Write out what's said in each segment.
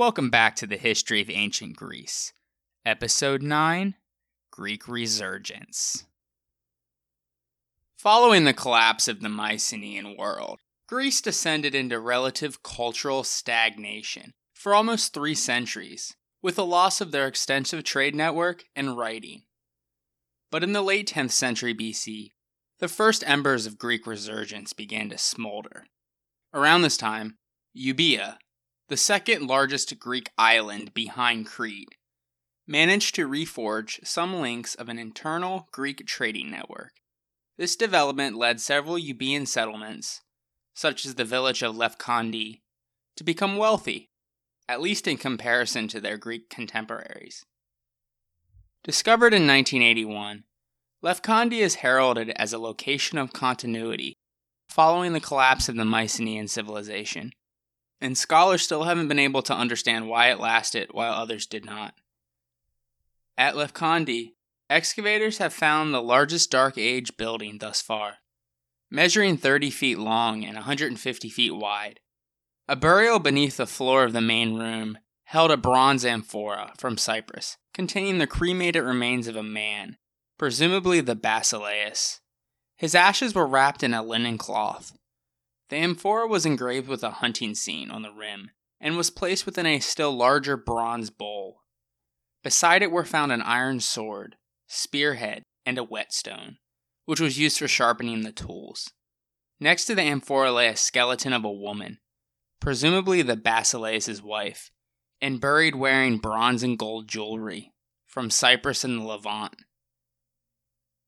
Welcome back to the History of Ancient Greece. Episode 9 Greek Resurgence. Following the collapse of the Mycenaean world, Greece descended into relative cultural stagnation for almost three centuries, with the loss of their extensive trade network and writing. But in the late 10th century BC, the first embers of Greek resurgence began to smolder. Around this time, Euboea, the second largest Greek island behind Crete, managed to reforge some links of an internal Greek trading network. This development led several Euboean settlements, such as the village of Lefkandi, to become wealthy, at least in comparison to their Greek contemporaries. Discovered in 1981, Lefkandi is heralded as a location of continuity following the collapse of the Mycenaean civilization and scholars still haven't been able to understand why it lasted while others did not. At Lefkandi, excavators have found the largest Dark Age building thus far, measuring 30 feet long and 150 feet wide. A burial beneath the floor of the main room held a bronze amphora from Cyprus containing the cremated remains of a man, presumably the Basileus. His ashes were wrapped in a linen cloth, the amphora was engraved with a hunting scene on the rim and was placed within a still larger bronze bowl. Beside it were found an iron sword, spearhead, and a whetstone, which was used for sharpening the tools. Next to the amphora lay a skeleton of a woman, presumably the Basileus' wife, and buried wearing bronze and gold jewelry from Cyprus and the Levant.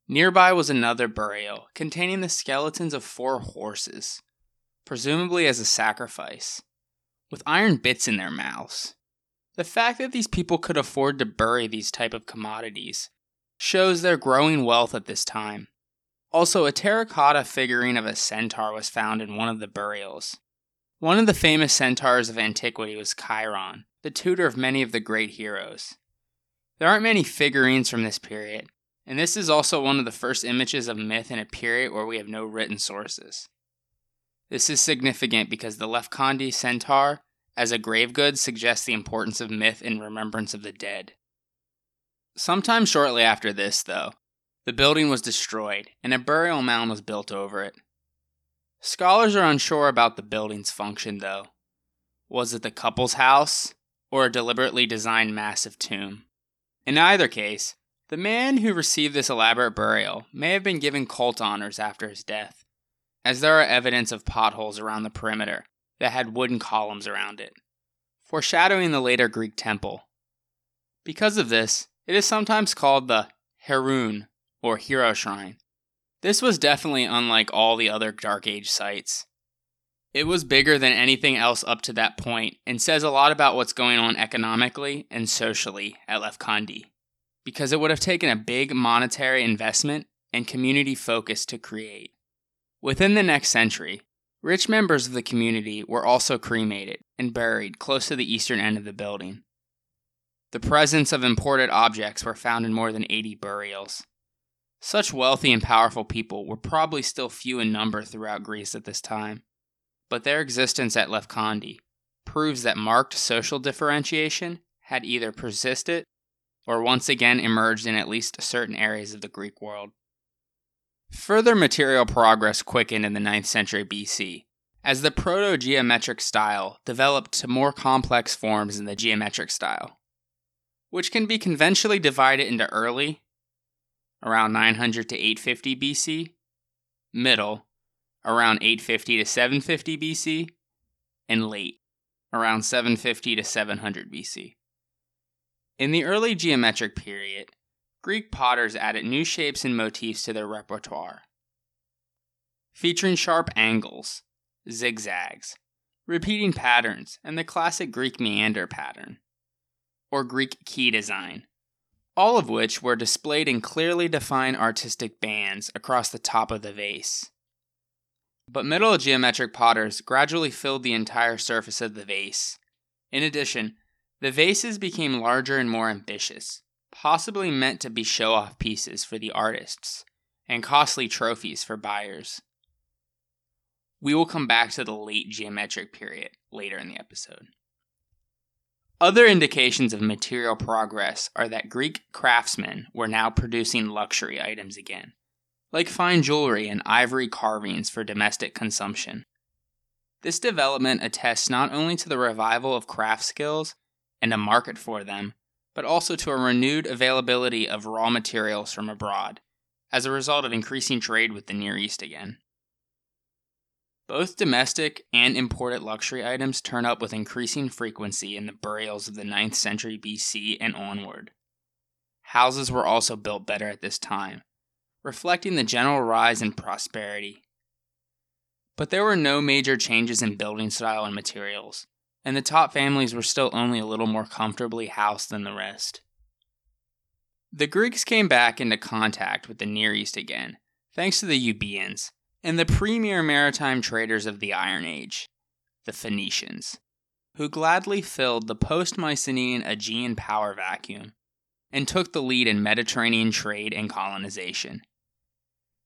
Nearby was another burial containing the skeletons of four horses, presumably as a sacrifice, with iron bits in their mouths. The fact that these people could afford to bury these type of commodities shows their growing wealth at this time. Also, a terracotta figurine of a centaur was found in one of the burials. One of the famous centaurs of antiquity was Chiron, the tutor of many of the great heroes. There aren't many figurines from this period, and this is also one of the first images of myth in a period where we have no written sources. This is significant because the Lefkandi centaur as a grave good, suggests the importance of myth in remembrance of the dead. Sometime shortly after this, though, the building was destroyed and a burial mound was built over it. Scholars are unsure about the building's function, though. Was it the couple's house or a deliberately designed massive tomb? In either case, the man who received this elaborate burial may have been given cult honors after his death as there are evidence of potholes around the perimeter that had wooden columns around it, foreshadowing the later Greek temple. Because of this, it is sometimes called the Heroon, or Hero Shrine. This was definitely unlike all the other Dark Age sites. It was bigger than anything else up to that point and says a lot about what's going on economically and socially at Lefkandi, because it would have taken a big monetary investment and community focus to create. Within the next century, rich members of the community were also cremated and buried close to the eastern end of the building. The presence of imported objects were found in more than 80 burials. Such wealthy and powerful people were probably still few in number throughout Greece at this time, but their existence at Lefkandi proves that marked social differentiation had either persisted or once again emerged in at least certain areas of the Greek world. Further material progress quickened in the 9th century BC, as the Proto Geometric style developed to more complex forms in the geometric style, which can be conventionally divided into early, around 900 to 850 BC, middle, around 850 to 750 BC, and late, around 750 to 700 BC. In the early geometric period, Greek potters added new shapes and motifs to their repertoire, featuring sharp angles, zigzags, repeating patterns, and the classic Greek meander pattern, or Greek key design, all of which were displayed in clearly defined artistic bands across the top of the vase. But Middle geometric potters gradually filled the entire surface of the vase. In addition, the vases became larger and more ambitious, possibly meant to be show off pieces for the artists and costly trophies for buyers. We will come back to the late geometric period later in the episode. Other indications of material progress are that Greek craftsmen were now producing luxury items again, like fine jewelry and ivory carvings for domestic consumption. This development attests not only to the revival of craft skills and a market for them, but also to a renewed availability of raw materials from abroad, as a result of increasing trade with the Near East again. Both domestic and imported luxury items turn up with increasing frequency in the burials of the 9th century BC and onward. Houses were also built better at this time, reflecting the general rise in prosperity. But there were no major changes in building style and materials, and the top families were still only a little more comfortably housed than the rest. The Greeks came back into contact with the Near East again, thanks to the Euboeans, and the premier maritime traders of the Iron Age, the Phoenicians, who gladly filled the post Mycenaean Aegean power vacuum and took the lead in Mediterranean trade and colonization.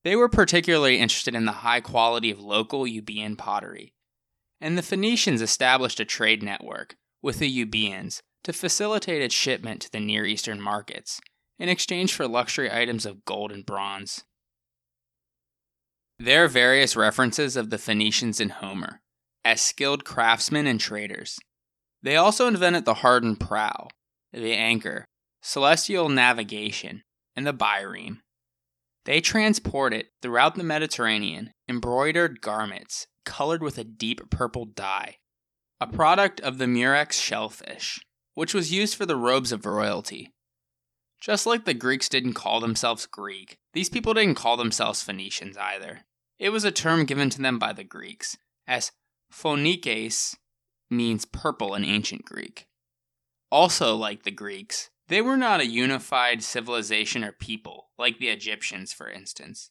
They were particularly interested in the high quality of local Euboean pottery, and the Phoenicians established a trade network with the Euboeans to facilitate its shipment to the Near Eastern markets in exchange for luxury items of gold and bronze. There are various references of the Phoenicians in Homer as skilled craftsmen and traders. They also invented the hardened prow, the anchor, celestial navigation, and the bireme. They transported throughout the Mediterranean embroidered garments colored with a deep purple dye, a product of the murex shellfish, which was used for the robes of royalty. Just like the Greeks didn't call themselves Greek, these people didn't call themselves Phoenicians either. It was a term given to them by the Greeks, as phonikes means purple in ancient Greek. Also, like the Greeks, they were not a unified civilization or people, like the Egyptians, for instance.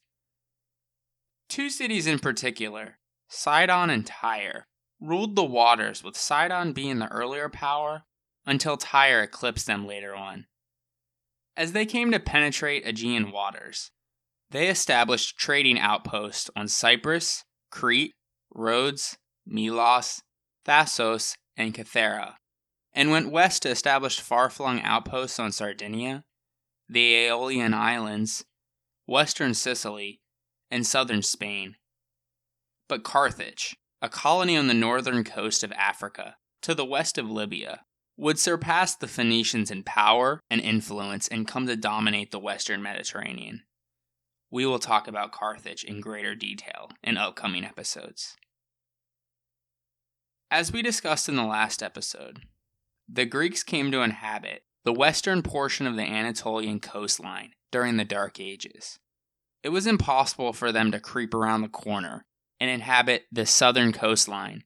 Two cities in particular, Sidon and Tyre, ruled the waters, with Sidon being the earlier power until Tyre eclipsed them later on. As they came to penetrate Aegean waters, they established trading outposts on Cyprus, Crete, Rhodes, Melos, Thasos, and Kythera, and went west to establish far flung outposts on Sardinia, the Aeolian Islands, western Sicily, and southern Spain. But Carthage, a colony on the northern coast of Africa, to the west of Libya, would surpass the Phoenicians in power and influence and come to dominate the western Mediterranean. We will talk about Carthage in greater detail in upcoming episodes. As we discussed in the last episode, the Greeks came to inhabit the western portion of the Anatolian coastline during the Dark Ages. It was impossible for them to creep around the corner and inhabit the southern coastline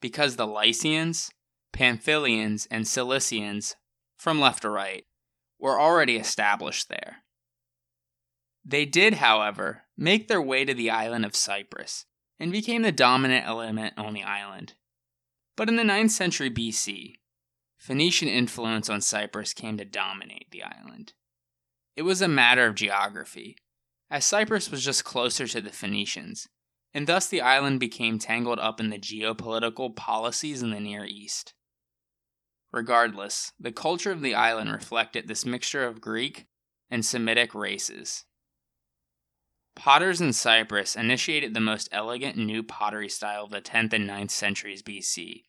because the Lycians, Pamphylians, and Cilicians, from left to right, were already established there. They did, however, make their way to the island of Cyprus and became the dominant element on the island. But in the 9th century BC, Phoenician influence on Cyprus came to dominate the island. It was a matter of geography, as Cyprus was just closer to the Phoenicians, and thus the island became tangled up in the geopolitical policies in the Near East. Regardless, the culture of the island reflected this mixture of Greek and Semitic races. Potters in Cyprus initiated the most elegant new pottery style of the 10th and 9th centuries BC,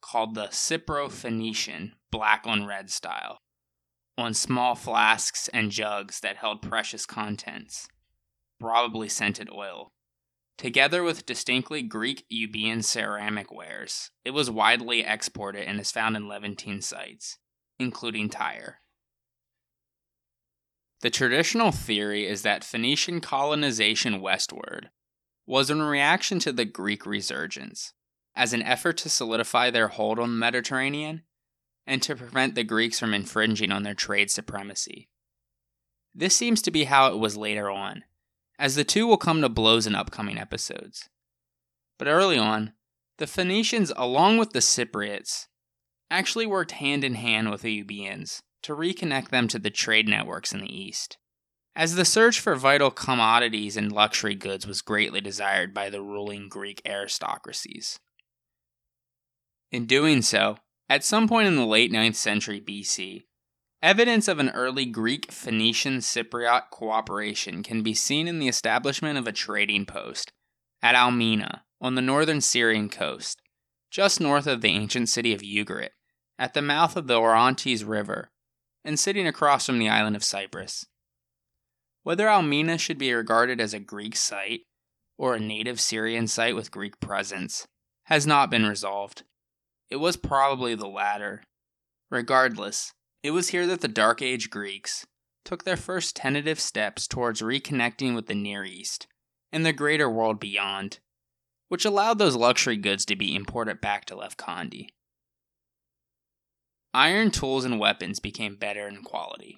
called the Cypro Phoenician black on red style, on small flasks and jugs that held precious contents, probably scented oil. Together with distinctly Greek Euboean ceramic wares, it was widely exported and is found in Levantine sites, including Tyre. The traditional theory is that Phoenician colonization westward was in reaction to the Greek resurgence, as an effort to solidify their hold on the Mediterranean and to prevent the Greeks from infringing on their trade supremacy. This seems to be how it was later on, as the two will come to blows in upcoming episodes. But early on, the Phoenicians, along with the Cypriots, actually worked hand in hand with the Euboeans to reconnect them to the trade networks in the East. As the search for vital commodities and luxury goods was greatly desired by the ruling Greek aristocracies. In doing so, At some point in the late 9th century BC, evidence of an early Greek Phoenician Cypriot cooperation can be seen in the establishment of a trading post at Almina on the northern Syrian coast, just north of the ancient city of Ugarit, at the mouth of the Orontes River, and sitting across from the island of Cyprus. Whether Almina should be regarded as a Greek site or a native Syrian site with Greek presence has not been resolved. It was probably the latter. Regardless, it was here that the Dark Age Greeks took their first tentative steps towards reconnecting with the Near East and the greater world beyond, which allowed those luxury goods to be imported back to Lefkandi. Iron tools and weapons became better in quality,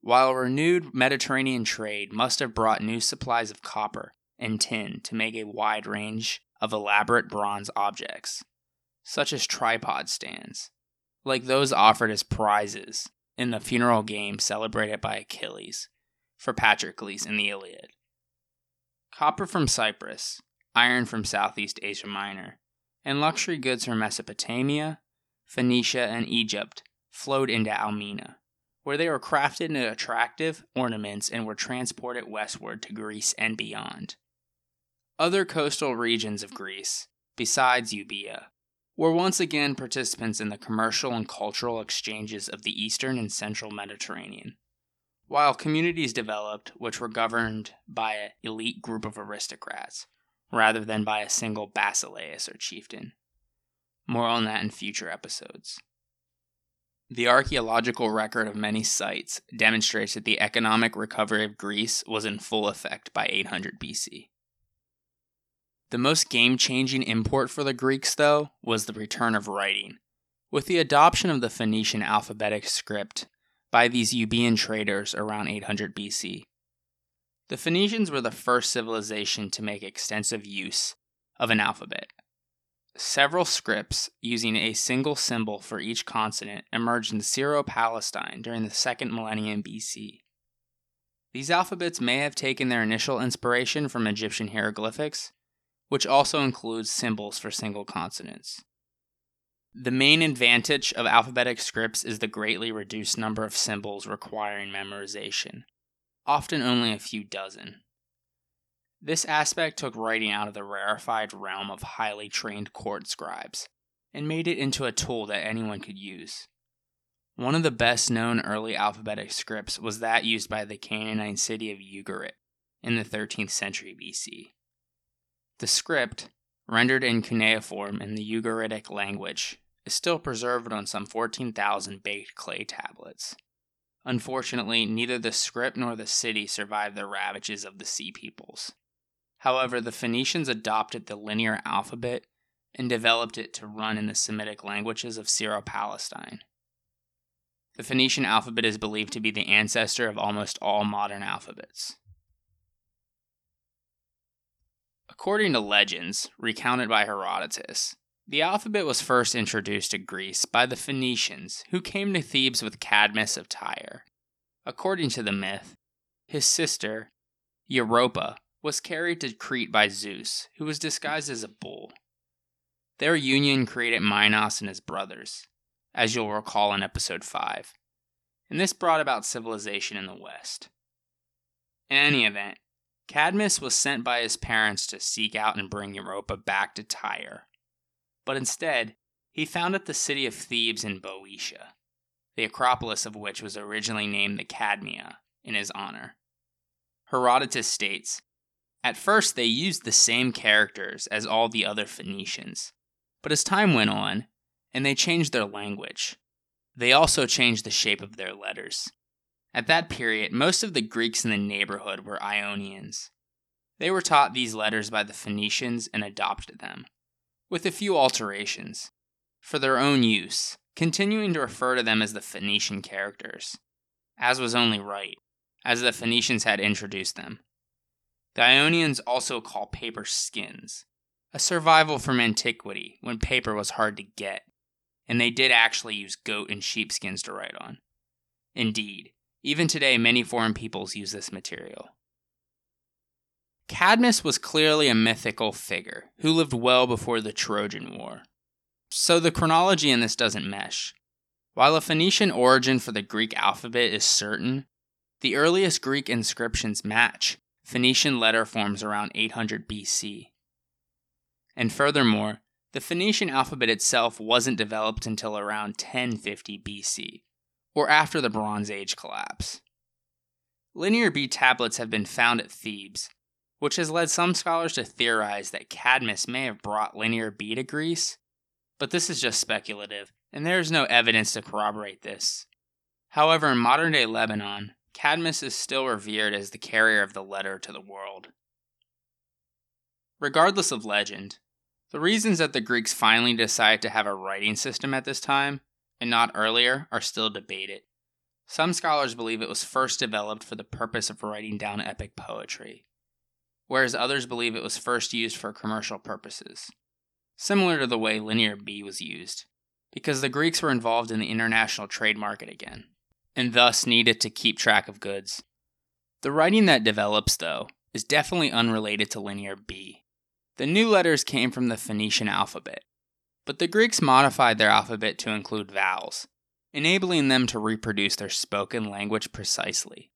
while renewed Mediterranean trade must have brought new supplies of copper and tin to make a wide range of elaborate bronze objects, such as tripod stands, like those offered as prizes in the funeral game celebrated by Achilles for Patroclus in the Iliad. Copper from Cyprus, iron from Southeast Asia Minor, and luxury goods from Mesopotamia, Phoenicia, and Egypt flowed into Almina, where they were crafted into attractive ornaments and were transported westward to Greece and beyond. Other coastal regions of Greece, besides Euboea, were once again participants in the commercial and cultural exchanges of the eastern and central Mediterranean, while communities developed which were governed by an elite group of aristocrats, rather than by a single basileus or chieftain. More on that in future episodes. The archaeological record of many sites demonstrates that the economic recovery of Greece was in full effect by 800 BC. The most game changing import for the Greeks, though, was the return of writing. With the adoption of the Phoenician alphabetic script by these Euboean traders around 800 BC, the Phoenicians were the first civilization to make extensive use of an alphabet. Several scripts using a single symbol for each consonant emerged in Syro Palestine during the second millennium BC. These alphabets may have taken their initial inspiration from Egyptian hieroglyphics, which also includes symbols for single consonants. The main advantage of alphabetic scripts is the greatly reduced number of symbols requiring memorization, often only a few dozen. This aspect took writing out of the rarefied realm of highly trained court scribes and made it into a tool that anyone could use. One of the best known early alphabetic scripts was that used by the Canaanite city of Ugarit in the 13th century BC. The script, rendered in cuneiform in the Ugaritic language, is still preserved on some 14,000 baked clay tablets. Unfortunately, neither the script nor the city survived the ravages of the Sea Peoples. However, the Phoenicians adopted the linear alphabet and developed it to run in the Semitic languages of Syro Palestine. The Phoenician alphabet is believed to be the ancestor of almost all modern alphabets. According to legends recounted by Herodotus, the alphabet was first introduced to Greece by the Phoenicians, who came to Thebes with Cadmus of Tyre. According to the myth, his sister, Europa, was carried to Crete by Zeus, who was disguised as a bull. Their union created Minos and his brothers, as you'll recall in episode 5, and this brought about civilization in the West. In any event, Cadmus was sent by his parents to seek out and bring Europa back to Tyre. But instead, he founded the city of Thebes in Boeotia, the Acropolis of which was originally named the Cadmea in his honor. Herodotus states At first, they used the same characters as all the other Phoenicians, but as time went on, and they changed their language, they also changed the shape of their letters. At that period, most of the Greeks in the neighborhood were Ionians. They were taught these letters by the Phoenicians and adopted them, with a few alterations, for their own use, continuing to refer to them as the Phoenician characters, as was only right, as the Phoenicians had introduced them. The Ionians also call paper skins, a survival from antiquity when paper was hard to get, and they did actually use goat and sheep skins to write on. Indeed, even today, many foreign peoples use this material. Cadmus was clearly a mythical figure who lived well before the Trojan War. So the chronology in this doesn't mesh. While a Phoenician origin for the Greek alphabet is certain, the earliest Greek inscriptions match Phoenician letter forms around 800 BC. And furthermore, the Phoenician alphabet itself wasn't developed until around 1050 BC, or after the Bronze Age collapse. Linear B tablets have been found at Thebes, which has led some scholars to theorize that Cadmus may have brought Linear B to Greece, but this is just speculative, and there is no evidence to corroborate this. However, in modern day Lebanon, Cadmus is still revered as the carrier of the letter to the world. Regardless of legend, the reasons that the Greeks finally decided to have a writing system at this time, and not earlier, are still debated. Some scholars believe it was first developed for the purpose of writing down epic poetry, whereas others believe it was first used for commercial purposes, similar to the way Linear B was used, because the Greeks were involved in the international trade market again and thus needed to keep track of goods. The writing that develops, though, is definitely unrelated to Linear B. The new letters came from the Phoenician alphabet, but the Greeks modified their alphabet to include vowels, enabling them to reproduce their spoken language precisely.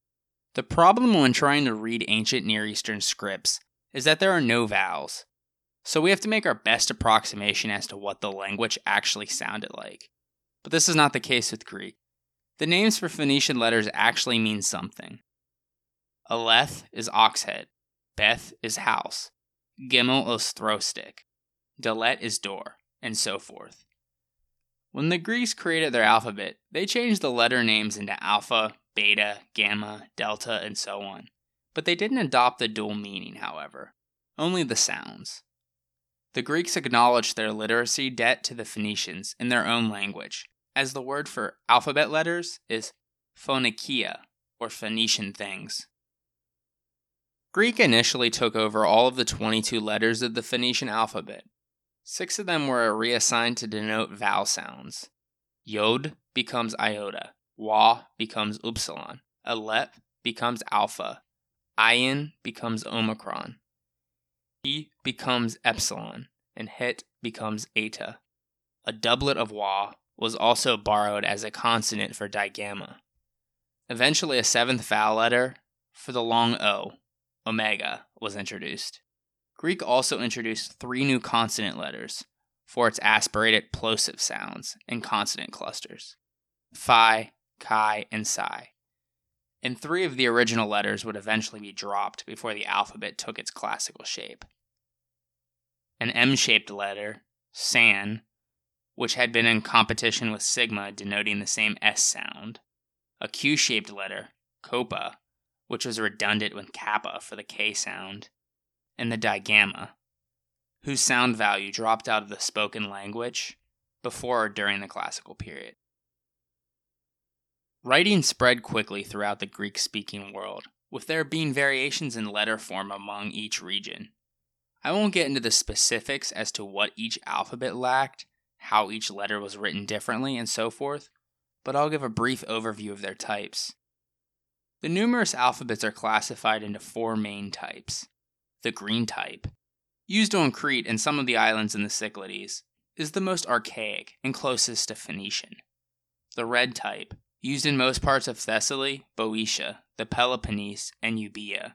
The problem when trying to read ancient Near Eastern scripts is that there are no vowels, so we have to make our best approximation as to what the language actually sounded like. But this is not the case with Greek. The names for Phoenician letters actually mean something. Aleph is ox head, Beth is house, Gimel is throw stick, Dalet is door, and so forth. When the Greeks created their alphabet, they changed the letter names into alpha, beta, gamma, delta, and so on. But they didn't adopt the dual meaning, however, only the sounds. The Greeks acknowledged their literacy debt to the Phoenicians in their own language, as the word for alphabet letters is phoinikeia, or Phoenician things. Greek initially took over all of the 22 letters of the Phoenician alphabet. Six of them were reassigned to denote vowel sounds. Yod becomes iota, Wa becomes upsilon, Aleph becomes alpha, Ayin becomes omicron, E becomes epsilon, and Het becomes eta. A doublet of Wa was also borrowed as a consonant for digamma. Eventually, a seventh vowel letter for the long O, omega, was introduced. Greek also introduced three new consonant letters for its aspirated plosive sounds and consonant clusters phi, chi, and psi. And three of the original letters would eventually be dropped before the alphabet took its classical shape. An M shaped letter, san, which had been in competition with sigma denoting the same S sound, a Q shaped letter, Koppa, which was redundant with kappa for the K sound, and the digamma, whose sound value dropped out of the spoken language before or during the classical period. Writing spread quickly throughout the Greek speaking world, with there being variations in letter form among each region. I won't get into the specifics as to what each alphabet lacked, how each letter was written differently, and so forth, but I'll give a brief overview of their types. The numerous alphabets are classified into four main types. The green type, used on Crete and some of the islands in the Cyclades, is the most archaic and closest to Phoenician. The red type, used in most parts of Thessaly, Boeotia, the Peloponnese, and Euboea,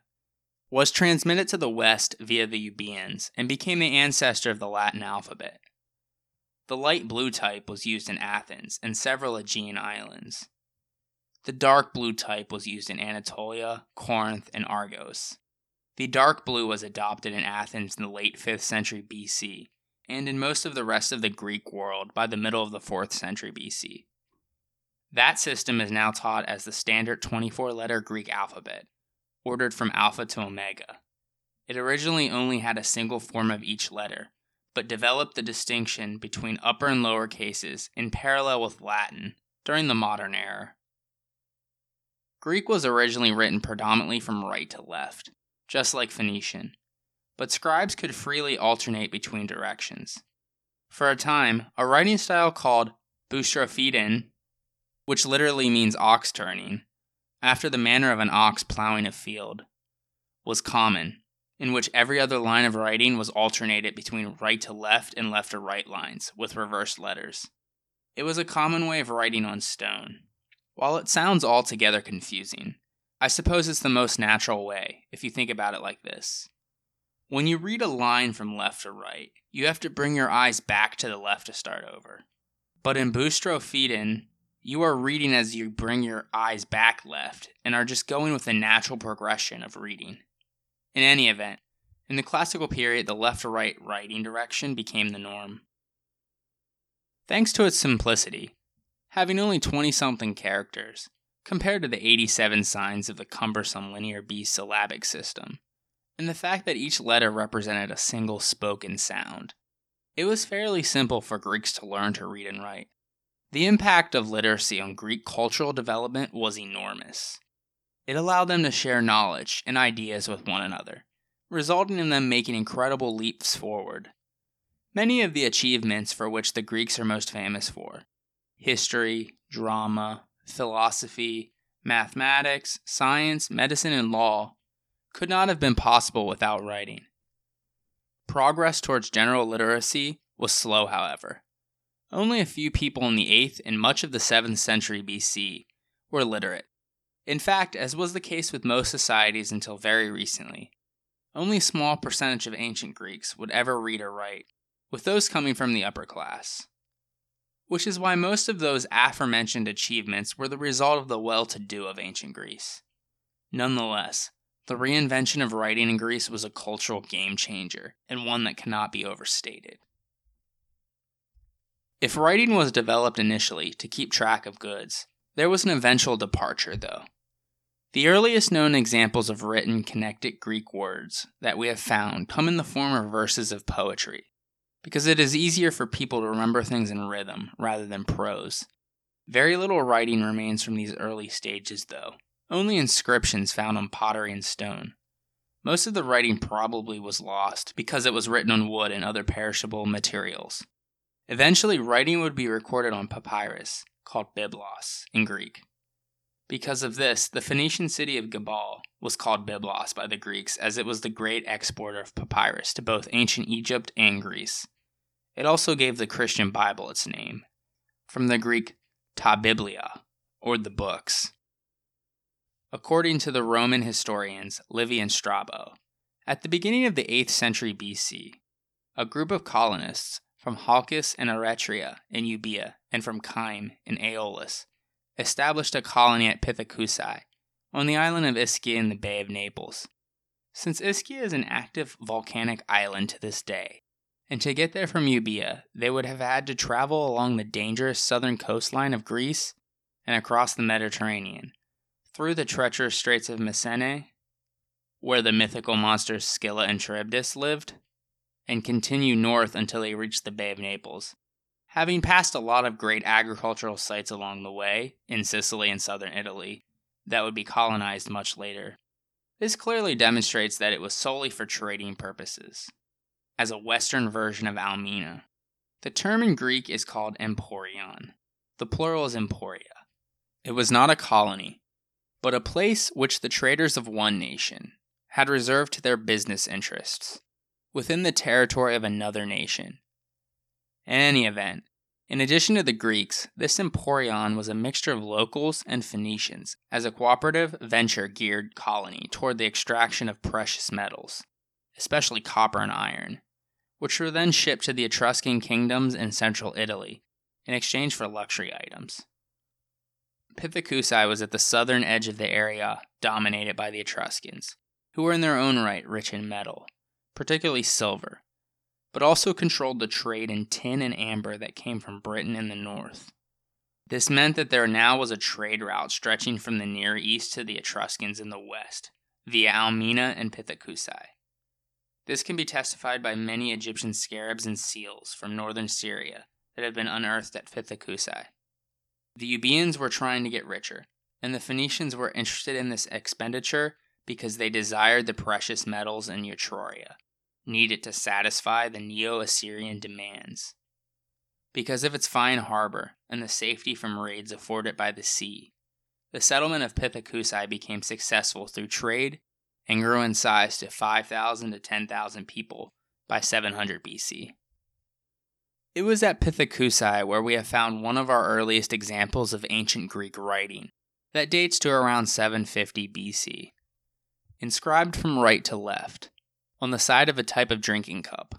was transmitted to the west via the Euboeans and became the ancestor of the Latin alphabet. The light blue type was used in Athens and several Aegean islands. The dark blue type was used in Anatolia, Corinth, and Argos. The dark blue was adopted in Athens in the late 5th century BC, and in most of the rest of the Greek world by the middle of the 4th century BC. That system is now taught as the standard 24 letter Greek alphabet, ordered from alpha to omega. It originally only had a single form of each letter, but developed the distinction between upper and lower cases in parallel with Latin during the modern era. Greek was originally written predominantly from right to left, just like Phoenician, but scribes could freely alternate between directions. For a time, a writing style called boustrophedon, which literally means ox turning, after the manner of an ox plowing a field, was common, in which every other line of writing was alternated between right to left and left to right lines with reversed letters. It was a common way of writing on stone. While it sounds altogether confusing, I suppose it's the most natural way if you think about it like this. When you read a line from left to right, you have to bring your eyes back to the left to start over. But in Boustrophedon, you are reading as you bring your eyes back left and are just going with the natural progression of reading. In any event, in the classical period, the left to right writing direction became the norm. Thanks to its simplicity, having only 20 something characters, compared to the 87 signs of the cumbersome Linear B syllabic system, and the fact that each letter represented a single spoken sound, it was fairly simple for Greeks to learn to read and write. The impact of literacy on Greek cultural development was enormous. It allowed them to share knowledge and ideas with one another, resulting in them making incredible leaps forward. Many of the achievements for which the Greeks are most famous for history, drama, philosophy, mathematics, science, medicine, and law could not have been possible without writing. Progress towards general literacy was slow, however. Only a few people in the 8th and much of the 7th century BC were literate. In fact, as was the case with most societies until very recently, only a small percentage of ancient Greeks would ever read or write, with those coming from the upper class. Which is why most of those aforementioned achievements were the result of the well to do of ancient Greece. Nonetheless, the reinvention of writing in Greece was a cultural game changer, and one that cannot be overstated. If writing was developed initially to keep track of goods, there was an eventual departure, though. The earliest known examples of written connected Greek words that we have found come in the form of verses of poetry, because it is easier for people to remember things in rhythm rather than prose. Very little writing remains from these early stages, though, only inscriptions found on pottery and stone. Most of the writing probably was lost because it was written on wood and other perishable materials. Eventually, writing would be recorded on papyrus, called biblos in Greek. Because of this, the Phoenician city of Gebal was called Byblos by the Greeks as it was the great exporter of papyrus to both ancient Egypt and Greece. It also gave the Christian Bible its name, from the Greek ta biblia, or the books. According to the Roman historians Livy and Strabo, at the beginning of the 8th century BC, a group of colonists from Halkis and Eretria in Euboea, and from Kyme in Aeolus, established a colony at Pithecusae, on the island of Ischia in the Bay of Naples. Since Ischia is an active volcanic island to this day, and to get there from Euboea, they would have had to travel along the dangerous southern coastline of Greece and across the Mediterranean, through the treacherous Straits of Messene, where the mythical monsters Scylla and Charybdis lived, and continue north until they reached the Bay of Naples. Having passed a lot of great agricultural sites along the way, in Sicily and southern Italy, that would be colonized much later, this clearly demonstrates that it was solely for trading purposes, as a Western version of Almina. The term in Greek is called emporion. The plural is emporia. It was not a colony, but a place which the traders of one nation had reserved to their business interests within the territory of another nation. In any event, in addition to the Greeks, this emporion was a mixture of locals and Phoenicians as a cooperative, venture geared colony toward the extraction of precious metals, especially copper and iron, which were then shipped to the Etruscan kingdoms in central Italy in exchange for luxury items. Pithecusae was at the southern edge of the area dominated by the Etruscans, who were in their own right rich in metal particularly silver, but also controlled the trade in tin and amber that came from Britain in the north. This meant that there now was a trade route stretching from the Near East to the Etruscans in the west, via Almina and Pithecusae. This can be testified by many Egyptian scarabs and seals from northern Syria that have been unearthed at Pithecusae. The Euboeans were trying to get richer, and the Phoenicians were interested in this expenditure because they desired the precious metals in Etruria, needed to satisfy the Neo Assyrian demands. Because of its fine harbor and the safety from raids afforded by the sea, the settlement of Pithecusae became successful through trade and grew in size to 5,000 to 10,000 people by 700 BC. It was at Pithecusae where we have found one of our earliest examples of ancient Greek writing that dates to around 750 BC. Inscribed from right to left, on the side of a type of drinking cup.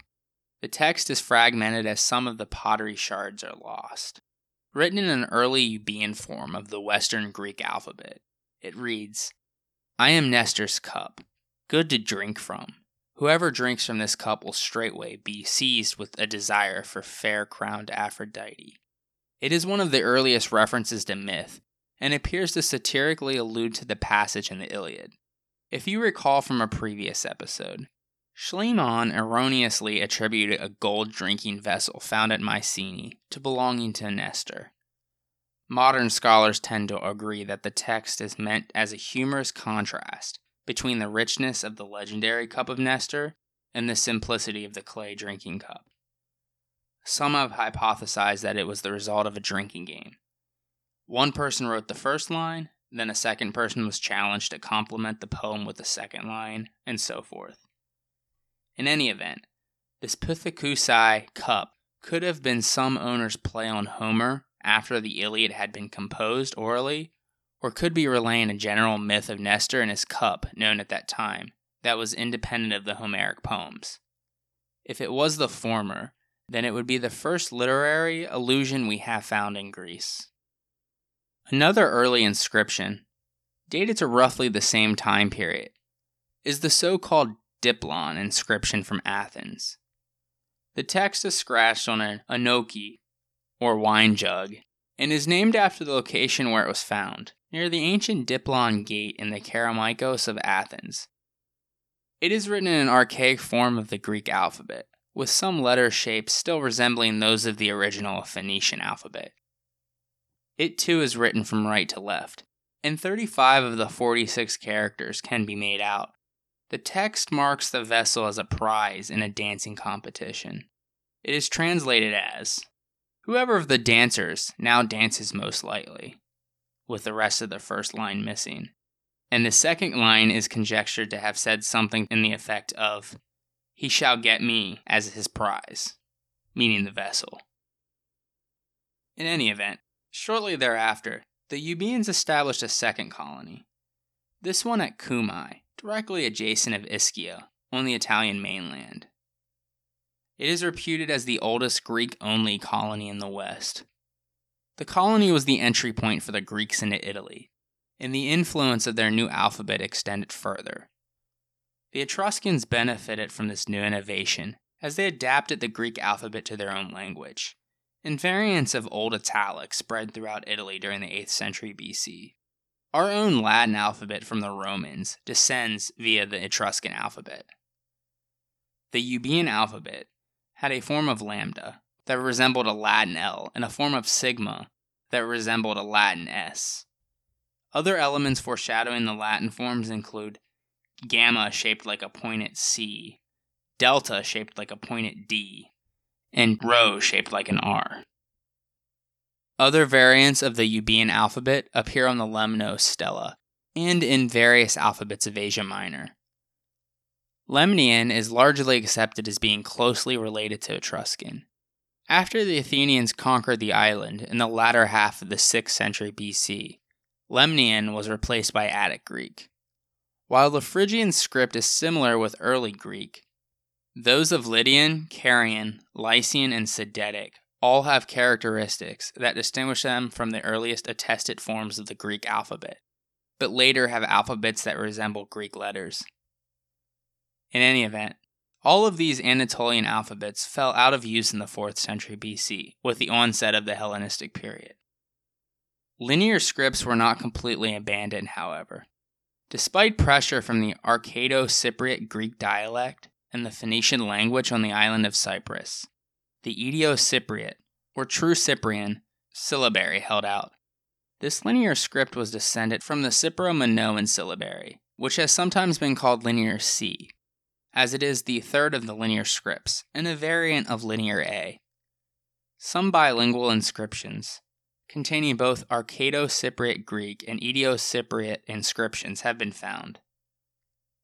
The text is fragmented as some of the pottery shards are lost. Written in an early Euboean form of the Western Greek alphabet, it reads I am Nestor's cup, good to drink from. Whoever drinks from this cup will straightway be seized with a desire for fair crowned Aphrodite. It is one of the earliest references to myth, and appears to satirically allude to the passage in the Iliad. If you recall from a previous episode, Schliemann erroneously attributed a gold drinking vessel found at Mycenae to belonging to Nestor. Modern scholars tend to agree that the text is meant as a humorous contrast between the richness of the legendary cup of Nestor and the simplicity of the clay drinking cup. Some have hypothesized that it was the result of a drinking game. One person wrote the first line, then a second person was challenged to complement the poem with the second line, and so forth. In any event, this Pithecusae cup could have been some owner's play on Homer after the Iliad had been composed orally, or could be relaying a general myth of Nestor and his cup known at that time that was independent of the Homeric poems. If it was the former, then it would be the first literary allusion we have found in Greece. Another early inscription, dated to roughly the same time period, is the so called Dipylon inscription from Athens. The text is scratched on an oinochoe, or wine jug, and is named after the location where it was found, near the ancient Dipylon Gate in the Kerameikos of Athens. It is written in an archaic form of the Greek alphabet, with some letter shapes still resembling those of the original Phoenician alphabet. It too is written from right to left, and 35 of the 46 characters can be made out. The text marks the vessel as a prize in a dancing competition. It is translated as Whoever of the dancers now dances most lightly, with the rest of the first line missing. And the second line is conjectured to have said something in the effect of He shall get me as his prize, meaning the vessel. In any event, shortly thereafter, the Euboeans established a second colony, this one at Cumae, directly adjacent of Ischia, on the Italian mainland. It is reputed as the oldest Greek only colony in the West. The colony was the entry point for the Greeks into Italy, and the influence of their new alphabet extended further. The Etruscans benefited from this new innovation as they adapted the Greek alphabet to their own language, and variants of Old Italic spread throughout Italy during the 8th century BC. Our own Latin alphabet from the Romans descends via the Etruscan alphabet. The Euboean alphabet had a form of lambda that resembled a Latin L and a form of sigma that resembled a Latin S. Other elements foreshadowing the Latin forms include gamma shaped like a pointed C, delta shaped like a pointed D, and rho shaped like an R. Other variants of the Euboean alphabet appear on the Lemnos stela and in various alphabets of Asia Minor. Lemnian is largely accepted as being closely related to Etruscan. After the Athenians conquered the island in the latter half of the 6th century BC, Lemnian was replaced by Attic Greek. While the Phrygian script is similar with early Greek, those of Lydian, Carian, Lycian, and Sidetic all have characteristics that distinguish them from the earliest attested forms of the Greek alphabet, but later have alphabets that resemble Greek letters. In any event, all of these Anatolian alphabets fell out of use in the 4th century BC with the onset of the Hellenistic period. Linear scripts were not completely abandoned, however. Despite pressure from the Arcado Cypriot Greek dialect and the Phoenician language on the island of Cyprus, the Eteo-Cypriot, or True Cyprian, syllabary held out. This linear script was descended from the Cypro-Minoan syllabary, which has sometimes been called Linear C, as it is the third of the linear scripts and a variant of Linear A. Some bilingual inscriptions, containing both Arcado Cypriot Greek and Eteo Cypriot inscriptions, have been found.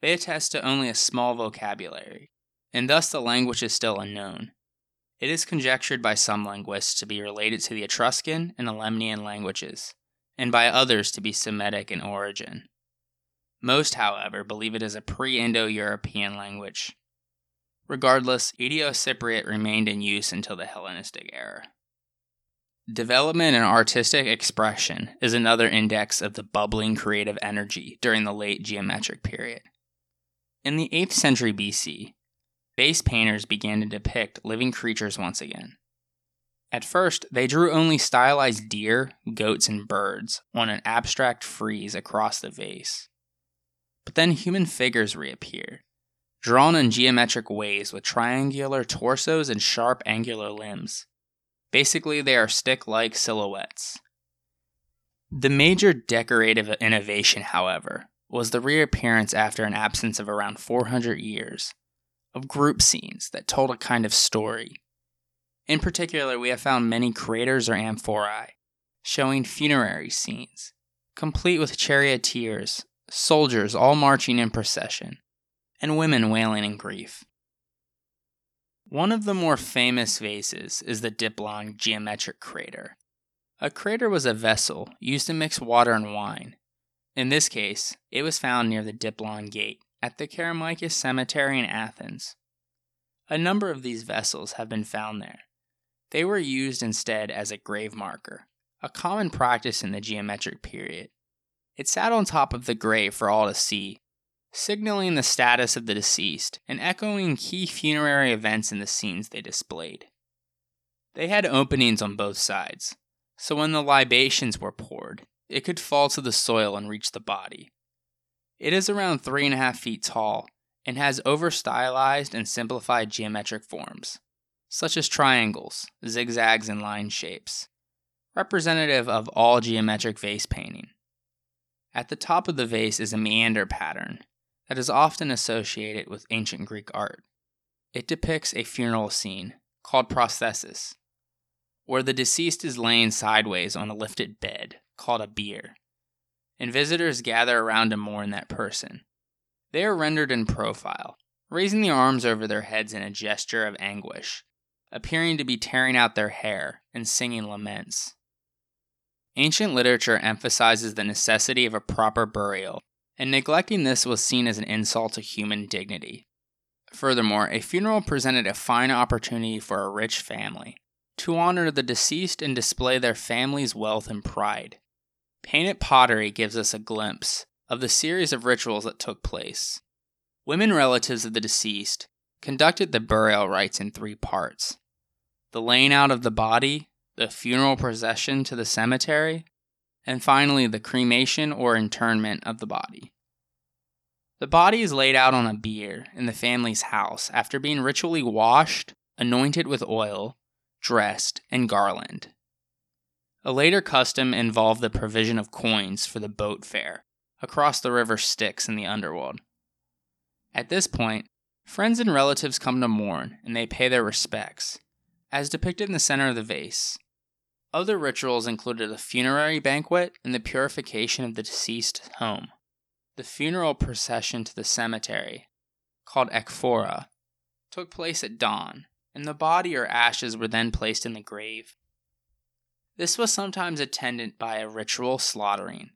they attest to only a small vocabulary, and thus the language is still unknown. It is conjectured by some linguists to be related to the Etruscan and Lemnian languages, and by others to be Semitic in origin. Most, however, believe it is a pre Indo European language. Regardless, Eteo Cypriot remained in use until the Hellenistic era. Development and artistic expression is another index of the bubbling creative energy during the late geometric period. In the 8th century BC, vase painters began to depict living creatures once again. At first, they drew only stylized deer, goats, and birds on an abstract frieze across the vase. But then human figures reappeared, drawn in geometric ways with triangular torsos and sharp angular limbs. Basically, they are stick like silhouettes. The major decorative innovation, however, was the reappearance after an absence of around 400 years of group scenes that told a kind of story. In particular, we have found many kraters or amphorae showing funerary scenes, complete with charioteers, soldiers all marching in procession, and women wailing in grief. One of the more famous vases is the Dipylon geometric krater. A krater was a vessel used to mix water and wine. In this case, it was found near the Dipylon Gate at the Kerameikos Cemetery in Athens. A number of these vessels have been found there. They were used instead as a grave marker, a common practice in the geometric period. It sat on top of the grave for all to see, signaling the status of the deceased and echoing key funerary events in the scenes they displayed. They had openings on both sides, so when the libations were poured, it could fall to the soil and reach the body. It is around three and a half feet tall and has over stylized and simplified geometric forms, such as triangles, zigzags, and line shapes, representative of all geometric vase painting. At the top of the vase is a meander pattern, that is often associated with ancient Greek art. It depicts a funeral scene called prothesis, where the deceased is laying sideways on a lifted bed called a bier, and visitors gather around to mourn that person. They are rendered in profile, raising the arms over their heads in a gesture of anguish, appearing to be tearing out their hair and singing laments. Ancient literature emphasizes the necessity of a proper burial and neglecting this was seen as an insult to human dignity. Furthermore, a funeral presented a fine opportunity for a rich family to honor the deceased and display their family's wealth and pride. Painted pottery gives us a glimpse of the series of rituals that took place. Women relatives of the deceased conducted the burial rites in three parts the laying out of the body, the funeral procession to the cemetery, and finally the cremation or internment of the body. The body is laid out on a bier in the family's house after being ritually washed, anointed with oil, dressed, and garland. A later custom involved the provision of coins for the boat fare across the river Styx in the underworld. At this point, friends and relatives come to mourn and they pay their respects, as depicted in the center of the vase. Other rituals included a funerary banquet and the purification of the deceased home. The funeral procession to the cemetery, called ekphora, took place at dawn, and the body or ashes were then placed in the grave. This was sometimes attended by a ritual slaughtering,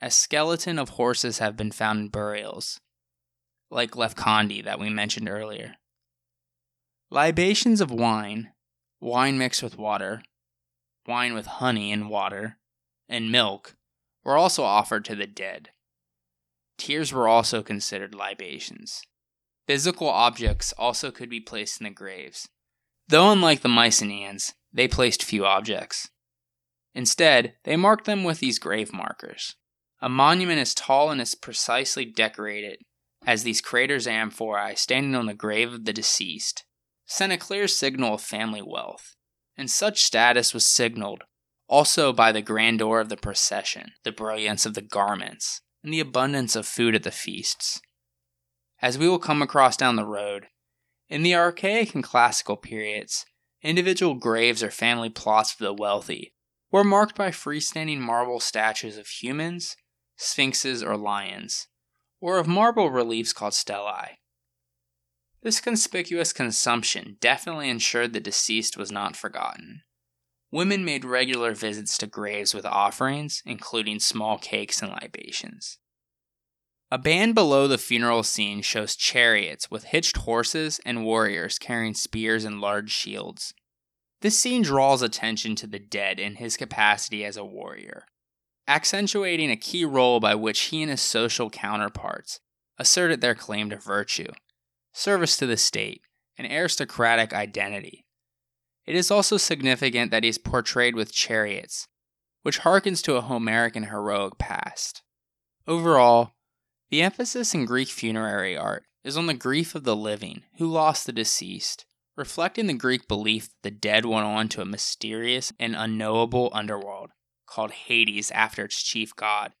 as skeleton of horses have been found in burials, like Lefkandi that we mentioned earlier. Libations of wine, wine mixed with water, wine with honey and water, and milk were also offered to the dead. Tears were also considered libations. Physical objects also could be placed in the graves, though, unlike the Mycenaeans, they placed few objects. Instead, they marked them with these grave markers. A monument as tall and as precisely decorated as these kraters amphorae standing on the grave of the deceased sent a clear signal of family wealth and such status was signaled also by the grandeur of the procession, the brilliance of the garments, and the abundance of food at the feasts. As we will come across down the road, in the archaic and classical periods, individual graves or family plots for the wealthy were marked by freestanding marble statues of humans, sphinxes, or lions, or of marble reliefs called stelae. This conspicuous consumption definitely ensured the deceased was not forgotten. Women made regular visits to graves with offerings, including small cakes and libations. A band below the funeral scene shows chariots with hitched horses and warriors carrying spears and large shields. This scene draws attention to the dead in his capacity as a warrior, accentuating a key role by which he and his social counterparts asserted their claim to virtue, service to the state, and aristocratic identity. It is also significant that he is portrayed with chariots, which harkens to a Homeric and heroic past. Overall, the emphasis in Greek funerary art is on the grief of the living who lost the deceased, reflecting the Greek belief that the dead went on to a mysterious and unknowable underworld called Hades after its chief god,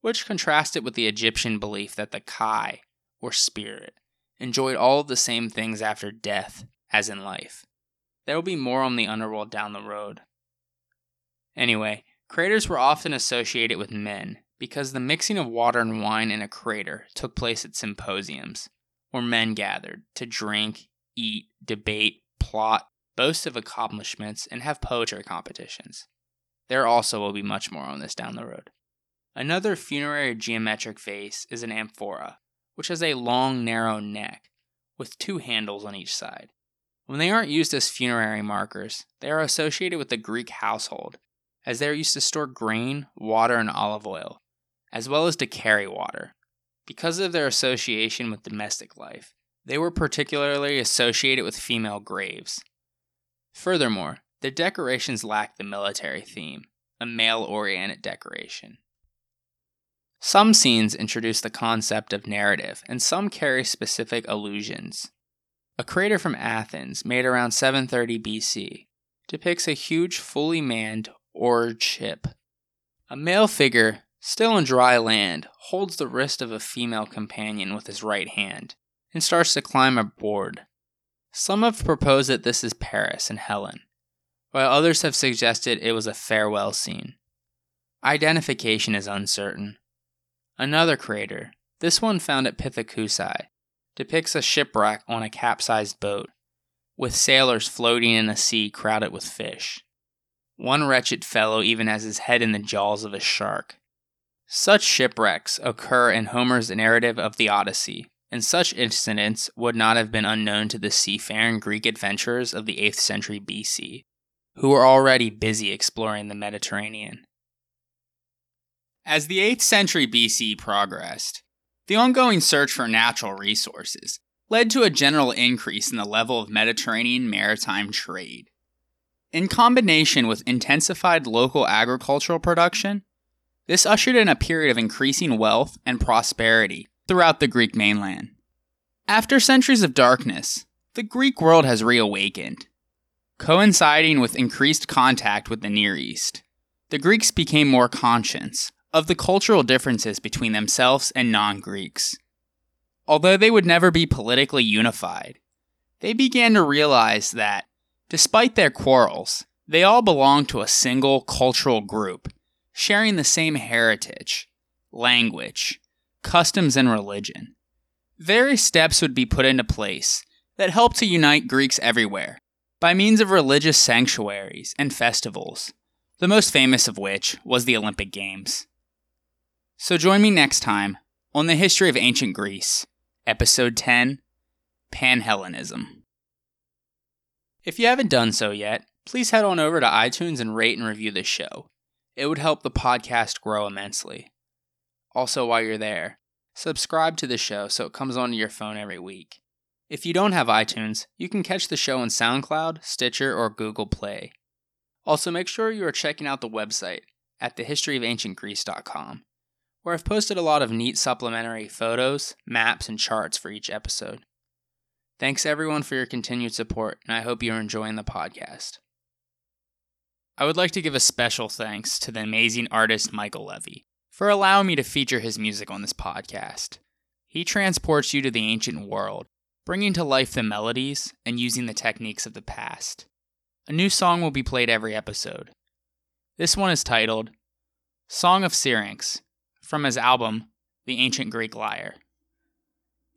which contrasted with the Egyptian belief that the Kai, or spirit, enjoyed all of the same things after death as in life. There will be more on the underworld down the road. Anyway, kraters were often associated with men, because the mixing of water and wine in a krater took place at symposiums, where men gathered to drink, eat, debate, plot, boast of accomplishments, and have poetry competitions. There also will be much more on this down the road. Another funerary geometric vase is an amphora, which has a long, narrow neck with two handles on each side. When they aren't used as funerary markers, they are associated with the Greek household, as they are used to store grain, water, and olive oil, as well as to carry water. Because of their association with domestic life, they were particularly associated with female graves. Furthermore, the decorations lacked the military theme, a male oriented decoration. Some scenes introduce the concept of narrative, and some carry specific allusions. A krater from Athens, made around 730 BC, depicts a huge, fully manned oared ship. A male figure Still on dry land, holds the wrist of a female companion with his right hand, and starts to climb aboard. Some have proposed that this is Paris and Helen, while others have suggested it was a farewell scene. Identification is uncertain. Another krater, this one found at Pithekoussai, depicts a shipwreck on a capsized boat, with sailors floating in a sea crowded with fish. One wretched fellow even has his head in the jaws of a shark. Such shipwrecks occur in Homer's narrative of the Odyssey, and such incidents would not have been unknown to the seafaring Greek adventurers of the 8th century BC, who were already busy exploring the Mediterranean. As the 8th century BC progressed, the ongoing search for natural resources led to a general increase in the level of Mediterranean maritime trade. In combination with intensified local agricultural production, this ushered in a period of increasing wealth and prosperity throughout the Greek mainland. After centuries of darkness, the Greek world has reawakened. Coinciding with increased contact with the Near East, the Greeks became more conscious of the cultural differences between themselves and non Greeks. Although they would never be politically unified, they began to realize that, despite their quarrels, they all belonged to a single cultural group sharing the same heritage, language, customs, and religion. Various steps would be put into place that helped to unite Greeks everywhere by means of religious sanctuaries and festivals, the most famous of which was the Olympic Games. So join me next time on the history of ancient Greece, episode 10 Panhellenism. If you haven't done so yet, please head on over to iTunes and rate and review this show. It would help the podcast grow immensely. Also, while you're there, subscribe to the show so it comes onto your phone every week. If you don't have iTunes, you can catch the show on SoundCloud, Stitcher, or Google Play. Also, make sure you are checking out the website at thehistoryofancientgreece.com, where I've posted a lot of neat supplementary photos, maps, and charts for each episode. Thanks everyone for your continued support, and I hope you're enjoying the podcast. I would like to give a special thanks to the amazing artist Michael Levy for allowing me to feature his music on this podcast. He transports you to the ancient world, bringing to life the melodies and using the techniques of the past. A new song will be played every episode. This one is titled Song of Syrinx from his album, The Ancient Greek Lyre.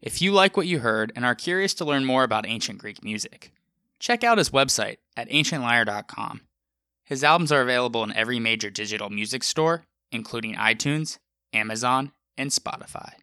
If you like what you heard and are curious to learn more about ancient Greek music, check out his website at ancientlyre.com. His albums are available in every major digital music store, including iTunes, Amazon, and Spotify.